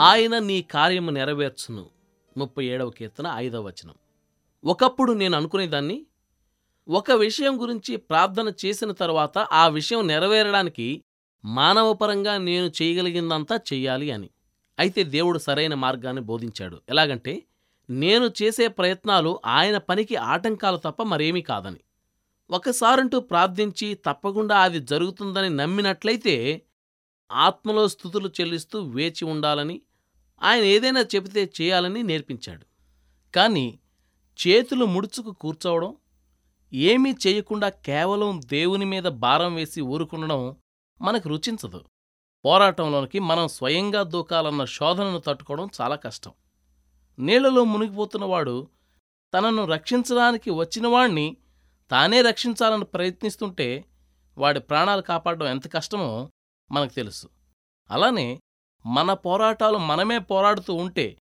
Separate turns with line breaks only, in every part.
ఆయన నీ కార్యము నెరవేర్చును. ముప్పై ఏడవ కీర్తన ఐదవ వచనం. ఒకప్పుడు నేను అనుకునేదాన్ని ఒక విషయం గురించి ప్రార్థన చేసిన తరువాత ఆ విషయం నెరవేరడానికి మానవపరంగా నేను చేయగలిగిందంతా చెయ్యాలి అని. అయితే దేవుడు సరైన మార్గాన్ని బోధించాడు. ఎలాగంటే నేను చేసే ప్రయత్నాలు ఆయన పనికి ఆటంకాలు తప్ప మరేమీ కాదని. ఒకసారంటూ ప్రార్థించి తప్పకుండా అది జరుగుతుందని నమ్మినట్లయితే ఆత్మలో స్థుతులు చెల్లిస్తూ వేచి ఉండాలని ఆయన ఏదైనా చెబితే చేయాలని నేర్పించాడు. కానీ చేతులు ముడుచుకు కూర్చోవడం ఏమీ చేయకుండా కేవలం దేవుని మీద భారం వేసి ఊరుకుండడం మనకు రుచించదు. పోరాటంలోనికి మనం స్వయంగా దూకాలన్న శోధనను తట్టుకోవడం చాలా కష్టం. నీళ్ళలో మునిగిపోతున్నవాడు తనను రక్షించడానికి వచ్చినవాణ్ణి తానే రక్షించాలని ప్రయత్నిస్తుంటే వాడి ప్రాణాలు కాపాడడం ఎంత కష్టమో మనకు తెలుసు. అలానే మన పోరాటాలు మనమే పోరాడుతూ ఉంటే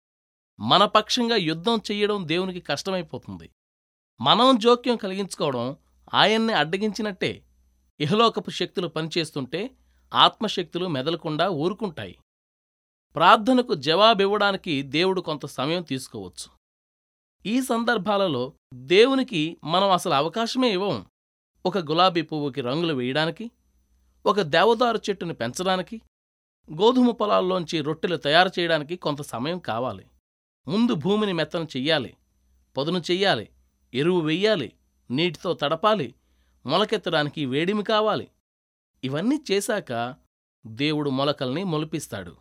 మన పక్షంగా యుద్ధం చెయ్యడం దేవునికి కష్టమైపోతుంది. మనం జోక్యం కలిగించుకోవడం ఆయన్ని అడ్డగించినట్టే ఇహలోకపు శక్తులు పనిచేస్తుంటే ఆత్మశక్తులు మెదలకుండా ఊరుకుంటాయి. ప్రార్థనకు జవాబివ్వడానికి దేవుడు కొంత సమయం తీసుకోవచ్చు. ఈ సందర్భాలలో దేవునికి మనం అసలు అవకాశమే ఇవ్వం ఒక గులాబీ పువ్వుకి రంగులు వేయడానికి ఒక దేవదారు చెట్టుని పెంచడానికి గోధుమ పొలాల్లోంచి రొట్టెలు తయారు చేయడానికి కొంత సమయం కావాలి. ముందు భూమిని మెత్తను చెయ్యాలి. పదును చెయ్యాలి. ఎరువు వెయ్యాలి. నీటితో తడపాలి. మొలకెత్తడానికి వేడిమి కావాలి. ఇవన్నీ చేశాక దేవుడు మొలకల్ని మొలిపిస్తాడు.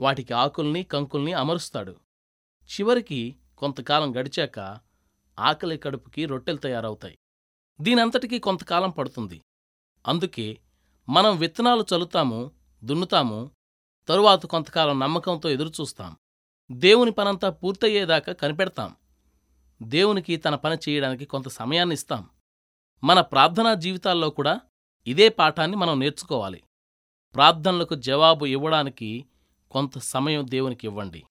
వాటికి ఆకుల్ని కంకుల్ని అమరుస్తాడు. చివరికి కొంతకాలం గడిచాక ఆకలి కడుపుకి రొట్టెలు తయారవుతాయి. దీనంతటికీ కొంతకాలం పడుతుంది. అందుకే మనం విత్తనాలు చల్లుతాము దున్నుతాము తరువాత కొంతకాలం నమ్మకంతో ఎదురుచూస్తాం. దేవుని పనంతా పూర్తయ్యేదాకా కనిపెడతాం. దేవునికి తన పని చేయడానికి కొంత సమయాన్ని ఇస్తాం మన ప్రార్థనా జీవితాల్లో కూడా ఇదే పాఠాన్ని మనం నేర్చుకోవాలి. ప్రార్థనలకు జవాబు ఇవ్వడానికి కొంత సమయం దేవునికి ఇవ్వండి.